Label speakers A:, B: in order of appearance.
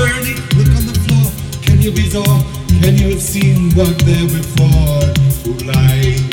A: burning. Look on the floor. Can you be saw? Can you have seen what there before? Who
B: lies?